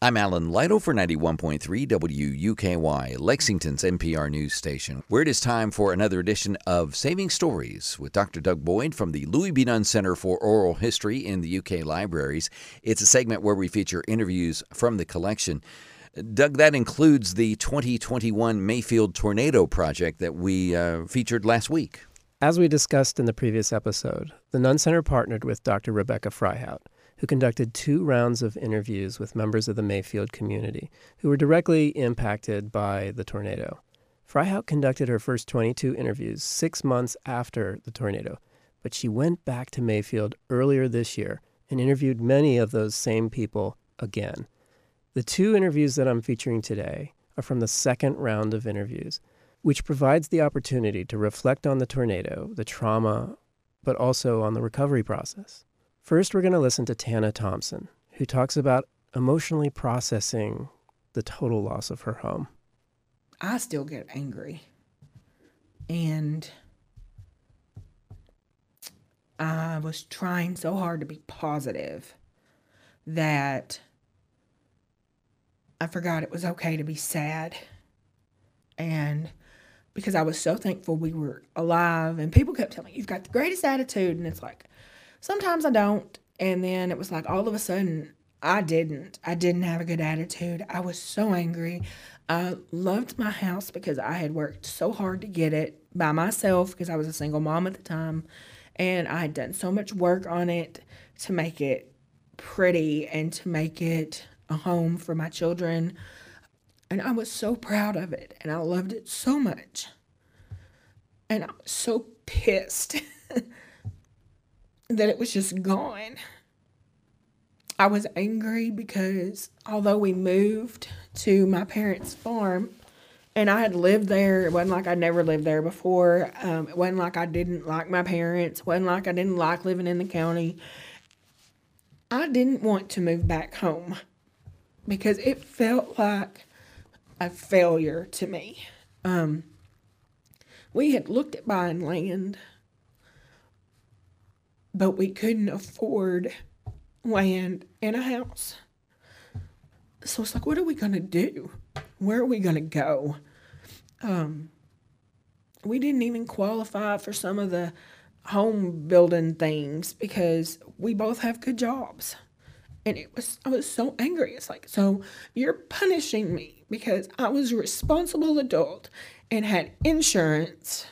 I'm Alan Lytle for 91.3 WUKY, Lexington's NPR news station, where it is time for another edition of Saving Stories with Dr. Doug Boyd from the Louis B. Nunn Center for Oral History in the UK Libraries. It's a segment where we feature interviews from the collection. Doug, that includes the 2021 Mayfield Tornado Project that we uh, featured last week. As we discussed in the previous episode, the Nunn Center partnered with Dr. Rebecca Freihaut who conducted two rounds of interviews with members of the Mayfield community who were directly impacted by the tornado. Freihaut conducted her first 22 interviews six months after the tornado, but she went back to Mayfield earlier this year and interviewed many of those same people again. The two interviews that I'm featuring today are from the second round of interviews, which provides the opportunity to reflect on the tornado, the trauma, but also on the recovery process. First, we're going to listen to Tanna Thompson, who talks about emotionally processing the total loss of her home. I still get angry. And I was trying so hard to be positive that I forgot it was okay to be sad. And because I was so thankful we were alive, and people kept telling me, You've got the greatest attitude. And it's like, Sometimes I don't. And then it was like all of a sudden, I didn't. I didn't have a good attitude. I was so angry. I loved my house because I had worked so hard to get it by myself because I was a single mom at the time. And I had done so much work on it to make it pretty and to make it a home for my children. And I was so proud of it and I loved it so much. And I was so pissed that it was just gone. I was angry because although we moved to my parents' farm and I had lived there, it wasn't like I'd never lived there before. Um, it wasn't like I didn't like my parents. It wasn't like I didn't like living in the county. I didn't want to move back home because it felt like a failure to me. Um, we had looked at buying land but we couldn't afford land and a house. So it's like, what are we going to do? Where are we going to go? Um, we didn't even qualify for some of the home building things because we both have good jobs. And it was, I was so angry. It's like, so you're punishing me because I was a responsible adult and had insurance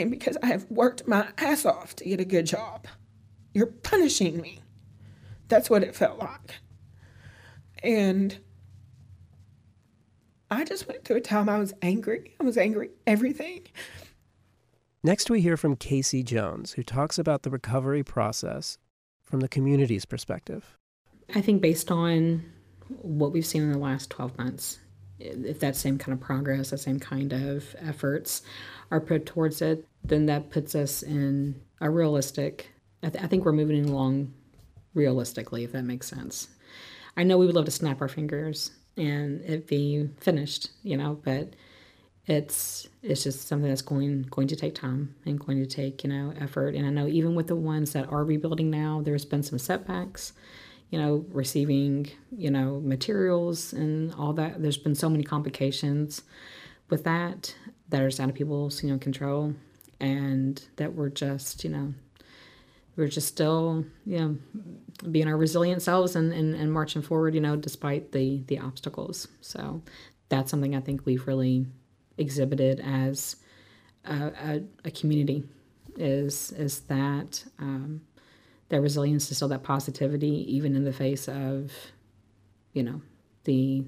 and because I have worked my ass off to get a good job. You're punishing me. That's what it felt like. And I just went through a time I was angry. I was angry everything. Next, we hear from Casey Jones, who talks about the recovery process from the community's perspective. I think based on what we've seen in the last 12 months, if that same kind of progress, that same kind of efforts are put towards it, then that puts us in a realistic. I, th- I think we're moving along realistically, if that makes sense. I know we would love to snap our fingers and it be finished, you know, but it's it's just something that's going going to take time and going to take you know effort. And I know even with the ones that are rebuilding now, there's been some setbacks you know, receiving, you know, materials and all that. There's been so many complications with that that are out of people's, you know, control and that we're just, you know, we're just still, you know, being our resilient selves and, and, and marching forward, you know, despite the, the obstacles. So that's something I think we've really exhibited as a, a, a community is, is that, um, that resilience to still that positivity, even in the face of, you know, the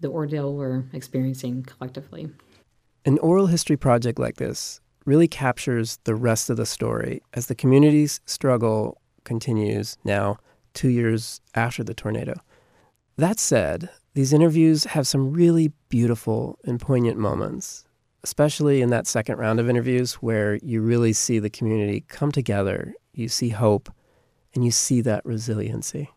the ordeal we're experiencing collectively. An oral history project like this really captures the rest of the story as the community's struggle continues now, two years after the tornado. That said, these interviews have some really beautiful and poignant moments, especially in that second round of interviews where you really see the community come together you see hope, and you see that resiliency.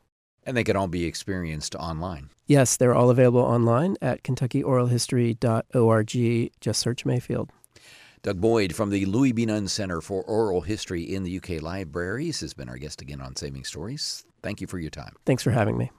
And they can all be experienced online. Yes, they're all available online at KentuckyOralHistory.org. Just search Mayfield. Doug Boyd from the Louis B. Nunn Center for Oral History in the UK Libraries has been our guest again on Saving Stories. Thank you for your time. Thanks for having me.